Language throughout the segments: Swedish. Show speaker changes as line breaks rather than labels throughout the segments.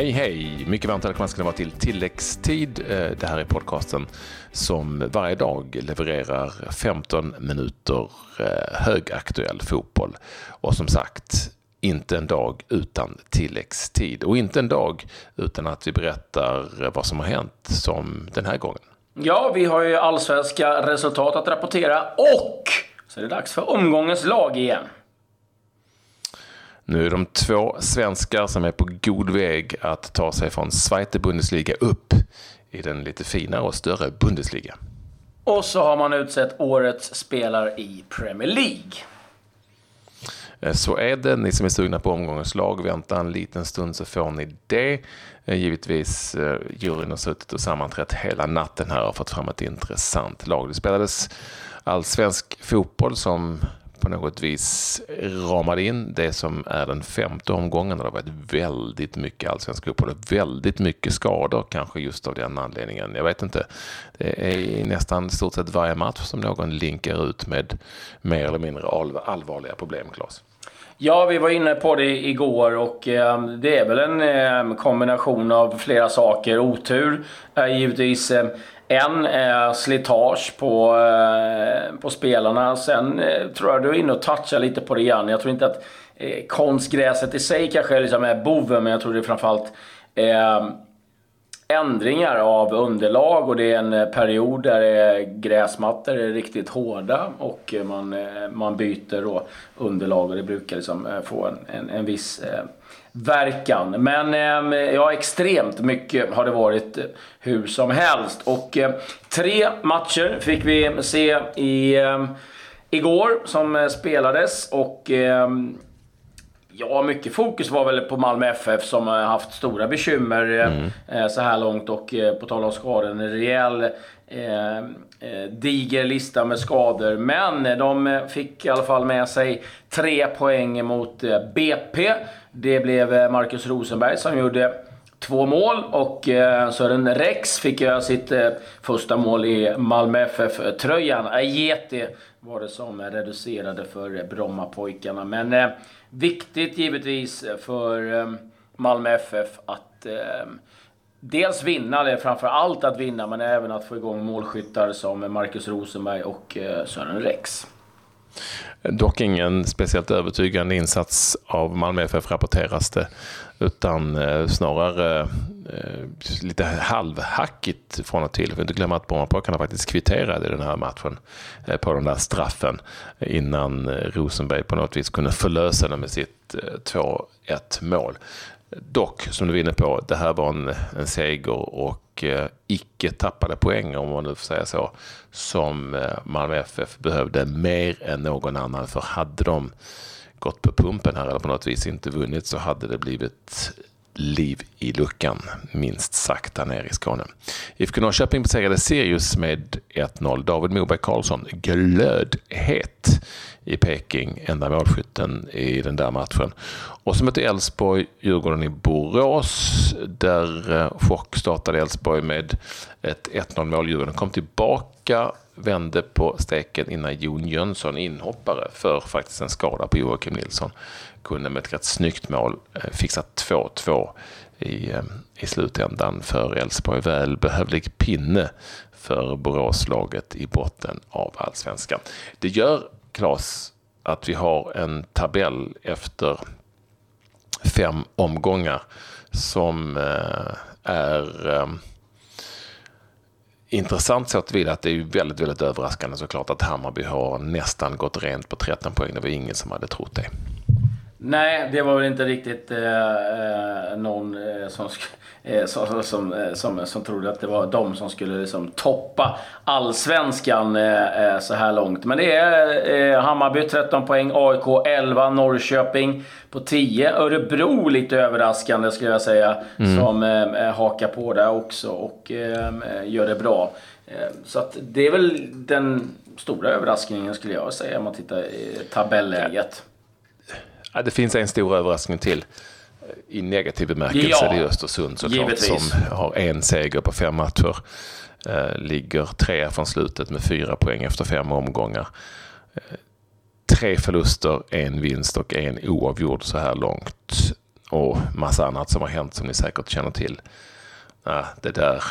Hej hej! Mycket varmt välkomna ska ni vara till tilläggstid. Eh, det här är podcasten som varje dag levererar 15 minuter eh, högaktuell fotboll. Och som sagt, inte en dag utan tilläggstid. Och inte en dag utan att vi berättar vad som har hänt som den här gången.
Ja, vi har ju allsvenska resultat att rapportera och så är det dags för omgångens lag igen.
Nu är de två svenskar som är på god väg att ta sig från Zweite Bundesliga upp i den lite finare och större Bundesliga.
Och så har man utsett årets spelare i Premier League.
Eh, så är det. Ni som är sugna på omgångens lag, vänta en liten stund så får ni det. Eh, givetvis, eh, juryn har suttit och sammanträtt hela natten här och fått fram ett intressant lag. Det spelades allsvensk fotboll som på något vis ramade in det som är den femte omgången. Det har varit väldigt mycket allsvensk fotboll och väldigt mycket skador, kanske just av den anledningen. Jag vet inte. Det är nästan stort sett varje match som någon linkar ut med mer eller mindre allvarliga problem, Claes.
Ja, vi var inne på det igår och eh, det är väl en eh, kombination av flera saker. Otur är givetvis eh, en är slitage på, eh, på spelarna. Sen eh, tror jag du är inne och touchar lite på det igen. Jag tror inte att konstgräset i sig kanske liksom är boven, men jag tror det är framförallt eh, ändringar av underlag och det är en eh, period där eh, gräsmattor är riktigt hårda och eh, man, man byter då underlag och det brukar liksom få en, en, en viss verkan. Men ja, extremt mycket har det varit hur som helst. Och tre matcher fick vi se i, igår som spelades. Och Ja, mycket fokus var väl på Malmö FF som har haft stora bekymmer mm. så här långt. Och på tal om skador, en rejäl eh, diger lista med skador. Men de fick i alla fall med sig tre poäng mot BP. Det blev eh, Marcus Rosenberg som gjorde två mål och eh, Sören Rex fick göra sitt eh, första mål i Malmö FF-tröjan. Ajeti äh, var det som reducerade för Brommapojkarna. Men eh, viktigt givetvis för eh, Malmö FF att eh, dels vinna, eller framför allt att vinna, men även att få igång målskyttar som Marcus Rosenberg och Sören Rex.
Dock ingen speciellt övertygande insats av Malmö FF rapporteras det. Utan eh, snarare eh, lite halvhackigt från och till. Vi får inte glömma att Brommapojkarna faktiskt kvitterade den här matchen eh, på den där straffen innan Rosenberg på något vis kunde förlösa den med sitt 2-1 mål. Dock, som du var inne på, det här var en, en seger och eh, icke tappade poäng, om man nu får säga så, som eh, Malmö FF behövde mer än någon annan. För hade de gått på pumpen här eller på något vis inte vunnit så hade det blivit liv i luckan, minst sagt, där nere i Skåne. IFK Norrköping besegrade Sirius med 1-0. David Moberg Karlsson glödhet i Peking, enda målskytten i den där matchen. Och så mötte Elfsborg Djurgården i Borås. Där chockstartade chock startade Elfsborg med ett 1-0 mål. Djurgården kom tillbaka, vände på steken innan Jon Jönsson, inhoppare för faktiskt en skada på Joakim Nilsson, kunde med ett rätt snyggt mål eh, fixa 2-2 i, eh, i slutändan för Elfsborg. Välbehövlig pinne för Boråslaget i botten av allsvenskan. Det gör Klas, att vi har en tabell efter fem omgångar som eh, är intressant så tillvida att det är väldigt, väldigt överraskande såklart att Hammarby har nästan gått rent på 13 poäng. Det var ingen som hade trott det.
Nej, det var väl inte riktigt eh, eh någon eh, som, eh, som, som, eh, som, som, trodde att det var de som skulle liksom toppa allsvenskan eh, så här långt. Men det är Hammarby 13 poäng, AIK 11, Norrköping på 10. Örebro lite överraskande skulle jag säga, mm. som hakar på där också och gör det bra. Så att det är väl den stora överraskningen skulle jag säga om man tittar i tabelläget.
Ja, det finns en stor överraskning till i negativ bemärkelse. Ja, det är Östersund såklart som har en seger på fem matcher. Eh, ligger tre från slutet med fyra poäng efter fem omgångar. Eh, tre förluster, en vinst och en oavgjord så här långt. och massa annat som har hänt som ni säkert känner till. Det där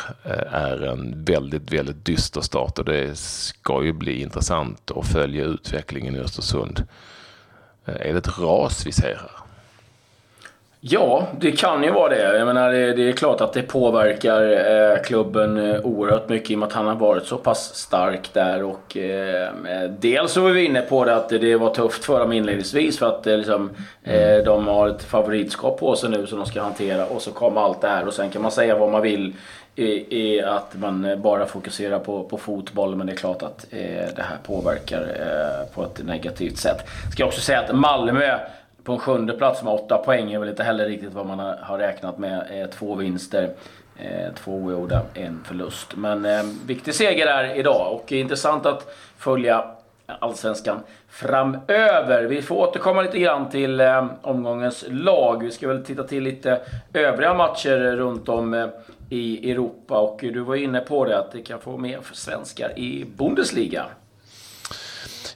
är en väldigt, väldigt dyster start och det ska ju bli intressant att följa utvecklingen i Östersund. Eh, är det ett ras vi ser här?
Ja, det kan ju vara det. Jag menar, det, det är klart att det påverkar eh, klubben eh, oerhört mycket i och med att han har varit så pass stark där. Och, eh, dels så var vi inne på det att det var tufft för dem inledningsvis för att eh, liksom, eh, de har ett favoritskap på sig nu som de ska hantera. Och så kommer allt det här och sen kan man säga vad man vill i, att man bara fokuserar på, på fotboll. Men det är klart att eh, det här påverkar på ett negativt sätt. Ska jag också säga att Malmö på en sjunde plats med åtta poäng är väl inte heller riktigt vad man har räknat med. Eh, två vinster, eh, två oavgjorda, en förlust. Men eh, viktig seger där idag och intressant att följa Allsvenskan framöver. Vi får återkomma lite grann till eh, omgångens lag. Vi ska väl titta till lite övriga matcher runt om eh, i Europa och du var inne på det att det kan få mer svenskar i Bundesliga.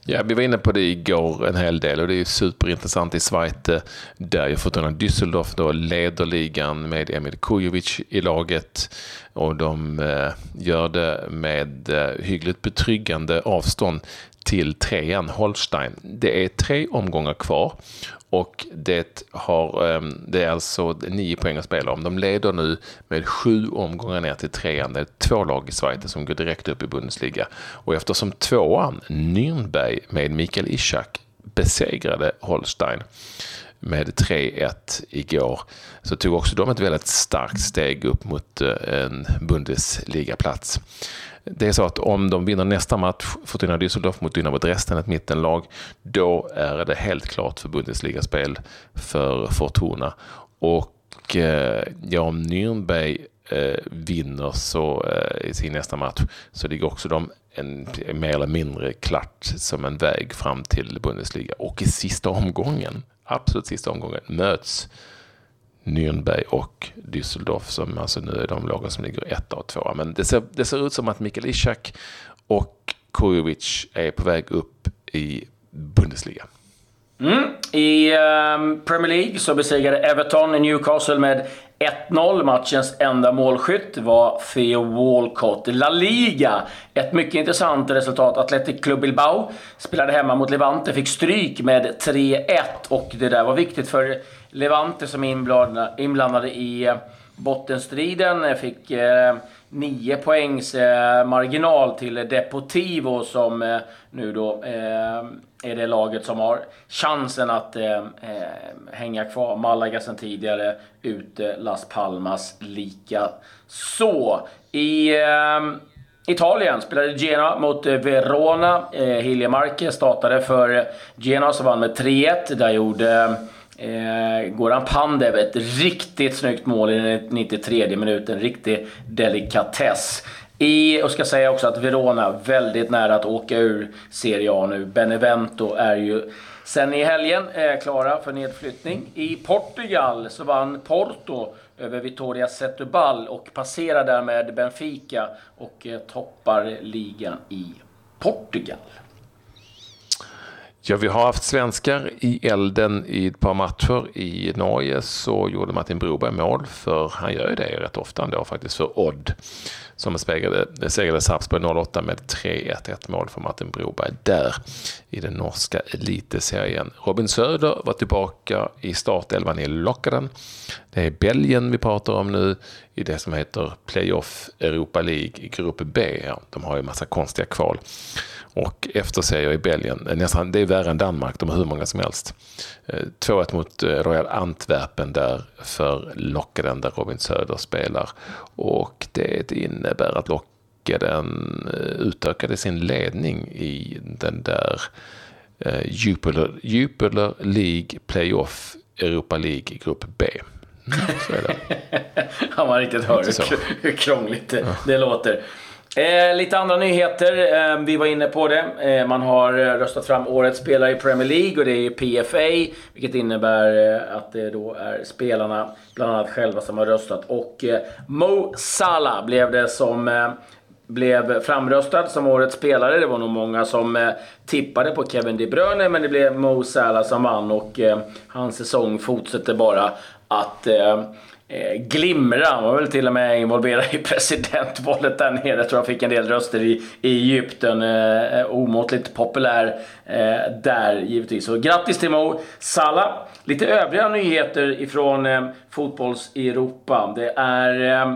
Ja, vi var inne på det igår en hel del och det är superintressant i Schweiz eh, där ju Fortuna Düsseldorf då leder ligan med Emil Kujovic i laget och de eh, gör det med eh, hyggligt betryggande avstånd till trean Holstein. Det är tre omgångar kvar och det, har, ehm, det är alltså nio poäng att spela om. De leder nu med sju omgångar ner till trean. Det är två lag i Sverige som går direkt upp i Bundesliga. Och eftersom tvåan, Nürnberg med Mikael Ishak, besegrade Holstein med 3-1 igår så tog också de ett väldigt starkt steg upp mot eh, en Bundesliga-plats. Det är så att om de vinner nästa match, Fortuna Düsseldorf mot Dynamo Dresden, ett mittenlag, då är det helt klart för Bundesliga-spel för Fortuna. Och eh, ja, om Nürnberg eh, vinner så, eh, i sin nästa match så ligger också de en mer eller mindre klart som en väg fram till Bundesliga. Och i sista omgången, absolut sista omgången, möts Nürnberg och Düsseldorf som alltså nu är de lagen som ligger etta och tvåa. Men det ser, det ser ut som att Mikael Ishak och Kujovic är på väg upp i Bundesliga.
Mm. I um, Premier League så besegrade Everton Newcastle med 1-0. Matchens enda målskytt var Theo Walcott. La Liga. Ett mycket intressant resultat. Athletic Club Bilbao spelade hemma mot Levante, fick stryk med 3-1 och det där var viktigt för Levante som är inblandade i eh, bottenstriden. Fick eh, 9 poängs eh, marginal till Deportivo som eh, nu då eh, är det laget som har chansen att eh, eh, hänga kvar. Malaga sen tidigare, ute Las Palmas lika så. I eh, Italien spelade Genoa mot eh, Verona. Eh, Hilje startade för Genoa som vann med 3-1. Där gjorde Eh, Goran Pandev, ett riktigt snyggt mål i den 93 minuten. Riktig delikatess. I, och ska säga också att Verona väldigt nära att åka ur Serie A nu. Benevento är ju sen i helgen eh, klara för nedflyttning. I Portugal så vann Porto över Vitória Setúbal och passerar därmed Benfica och eh, toppar ligan i Portugal.
Ja, vi har haft svenskar i elden i ett par matcher. I Norge så gjorde Martin Broberg mål, för han gör ju det rätt ofta ändå faktiskt, för Odd. Som segrade, segrade Sarpsborg 08 med 3-1, ett mål för Martin Broberg där i den norska eliteserien. Robin Söder var tillbaka i startelvan i Lockaren. Det är Belgien vi pratar om nu i det som heter Playoff Europa League i Grupp B. De har ju massa konstiga kval och efterserier i Belgien. Eh, nästan, det är värre än Danmark, de har hur många som helst. Eh, 2-1 mot eh, Royal Antwerpen där för Lockeden där Robin Söder spelar. Och det innebär att Lockeden utökade sin ledning i den där Jupiler, Jupiler League Playoff Europa League Grupp B. Så är det.
ja, man riktigt hör hur krångligt det, det låter. Eh, lite andra nyheter. Eh, vi var inne på det. Eh, man har röstat fram årets spelare i Premier League och det är PFA. Vilket innebär eh, att det då är spelarna, bland annat själva, som har röstat. Och eh, Mo Salah blev det som eh, blev framröstad som årets spelare. Det var nog många som tippade på Kevin De Bruyne, men det blev Mo Salah som vann och hans säsong fortsätter bara att eh, eh, glimra. Han var väl till och med involverad i presidentvalet där nere. Jag tror han fick en del röster i, i Egypten. Eh, eh, omåttligt populär eh, där givetvis. Så grattis till Mo Salah. Lite övriga nyheter ifrån eh, fotbolls-Europa. Det är eh,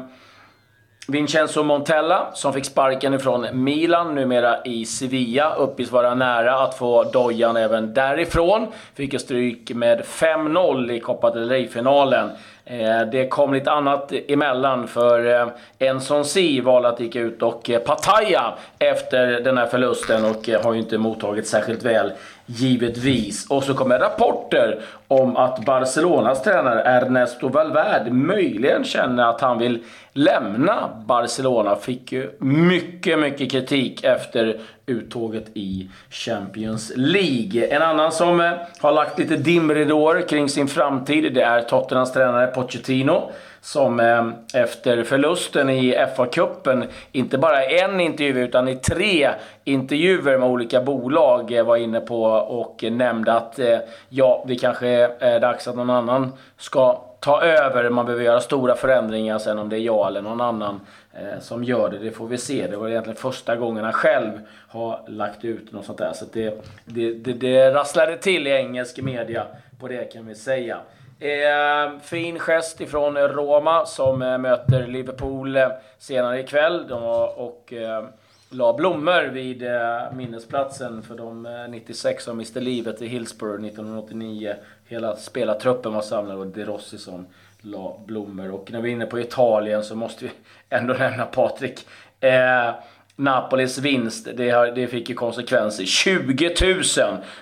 Vincenzo Montella som fick sparken ifrån Milan, numera i Sevilla, uppges vara nära att få dojan även därifrån. Fick ju stryk med 5-0 i Copa del Rey-finalen. Eh, det kom lite annat emellan för eh, Enson Si valde att gick ut och eh, Pattaya efter den här förlusten och har ju inte mottagit särskilt väl givetvis. Och så kommer rapporter om att Barcelonas tränare Ernesto Valverde möjligen känner att han vill lämna Barcelona. Fick ju mycket, mycket kritik efter uttåget i Champions League. En annan som eh, har lagt lite dimridåer kring sin framtid, det är Tottenhams tränare Pochettino. Som eh, efter förlusten i FA-cupen, inte bara en intervju utan i tre intervjuer med olika bolag eh, var inne på och nämnde att eh, ja, det kanske är dags att någon annan ska ta över. Man behöver göra stora förändringar sen om det är jag eller någon annan eh, som gör det. Det får vi se. Det var egentligen första gången han själv har lagt ut något sånt där. Så det, det, det, det rasslade till i engelsk media på det kan vi säga. Eh, fin gest ifrån Roma som eh, möter Liverpool eh, senare ikväll. De, var och eh, la blommor vid eh, minnesplatsen för de eh, 96 som miste livet i Hillsborough 1989 hela spelartruppen var samlad och De Rossi som la blommor. Och när vi är inne på Italien så måste vi ändå nämna Patrik. Ehm, Napolis vinst, det, har, det fick ju konsekvenser. 20 000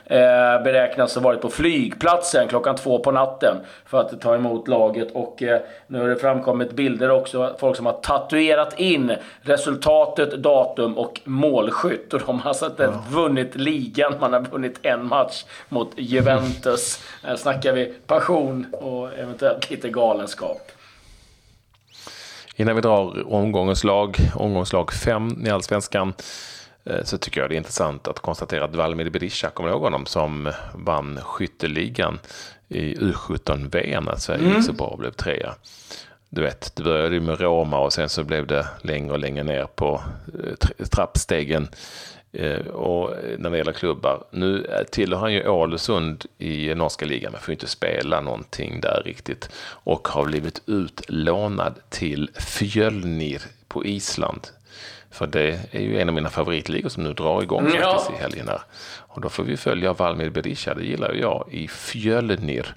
eh, beräknas ha varit på flygplatsen klockan två på natten för att ta emot laget. Och eh, nu har det framkommit bilder också, folk som har tatuerat in resultatet, datum och målskytt. Och de har alltså inte ja. vunnit ligan, man har vunnit en match mot Juventus. Här snackar vi passion och eventuellt lite galenskap.
Innan vi drar omgångens lag, omgångslag 5 i Allsvenskan, eh, så tycker jag det är intressant att konstatera att Valmir Berisha, kommer ihåg honom, som vann skytteligan i U17-VM när Sverige mm. gick så bra och blev trea. Du vet, det började med Roma och sen så blev det längre och längre ner på eh, trappstegen och när det gäller klubbar. Nu tillhör han ju Ålesund i norska ligan, men får inte spela någonting där riktigt. Och har blivit utlånad till Fjölnir på Island. För det är ju en av mina favoritligor som nu drar igång ja. faktiskt i helgen här. Och då får vi följa Valmir Berisha, det gillar ju jag, i Fjölnir.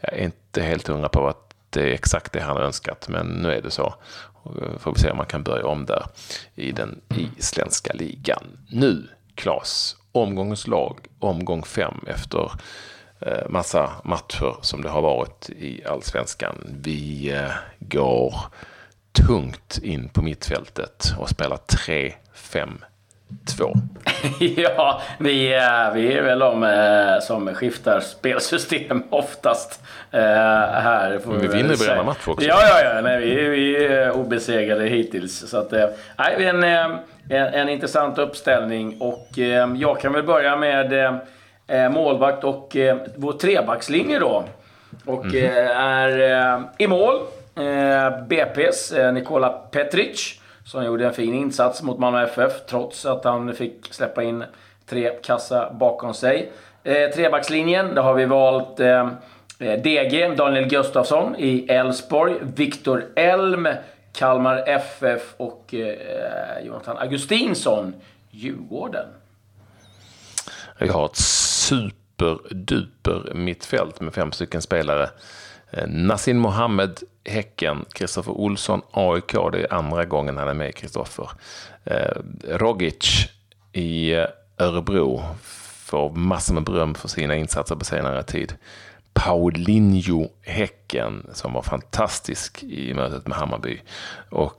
Jag är inte helt hundra på att det är exakt det han har önskat, men nu är det så. Eh, får vi se om man kan börja om där i den isländska ligan. Nu, Klas, omgångens lag, omgång fem efter eh, massa matcher som det har varit i allsvenskan. Vi eh, går tungt in på mittfältet och spelar 3-5 Två.
ja, vi, vi är väl de eh, som skiftar spelsystem oftast eh, här.
Men vi vinner varenda match också.
Ja, ja, ja. Nej, vi, vi är obesegrade hittills. Så att, eh, nej, en, en, en intressant uppställning. Och jag kan väl börja med målvakt och vår trebackslinje då. Och mm. är i mål BP's Nikola Petric som gjorde en fin insats mot Malmö FF trots att han fick släppa in tre kassa bakom sig. Eh, trebackslinjen, där har vi valt eh, eh DG, Daniel Gustafsson i Elfsborg, Viktor Elm, Kalmar FF och eh, Jonathan Augustinsson, Djurgården.
Vi har ett superduper mittfält med fem stycken spelare. Eh, Nassim Mohammed, Häcken, Kristoffer Olsson, AIK. Det är andra gången han är med, Kristoffer. Eh, Rogic i eh, Örebro får massor med beröm för sina insatser på senare tid. Paulinho Häcken som var fantastisk i mötet med Hammarby. Och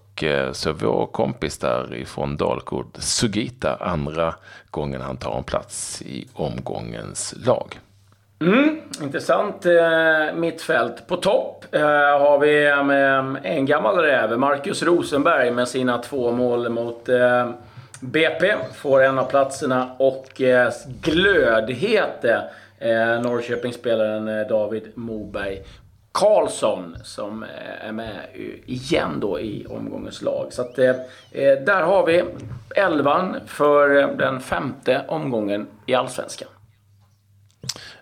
så vår kompis därifrån Dalkurd, Sugita, andra gången han tar en plats i omgångens lag.
Mm, intressant eh, mittfält. På topp eh, har vi eh, en gammal räv, Marcus Rosenberg med sina två mål mot eh, BP. Får en av platserna och eh, glödhete eh, Norrköpingsspelaren eh, David Moberg Karlsson som eh, är med igen då i omgångens lag. Så att, eh, eh där har vi elvan för eh, den femte omgången i Allsvenskan.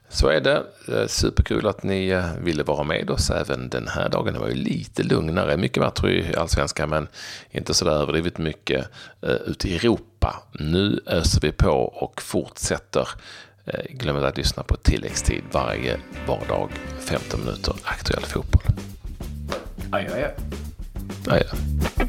Så är det. Eh, superkul att ni eh, ville vara med oss även den här dagen. Det var ju lite lugnare. Mycket matcher i Allsvenskan men inte så där överdrivet mycket uh, ute i Europa. Nu öser vi på och fortsätter. Glöm inte att lyssna på tilläggstid varje vardag 15 minuter aktuell fotboll.
Adjö, adjö.
Adjö.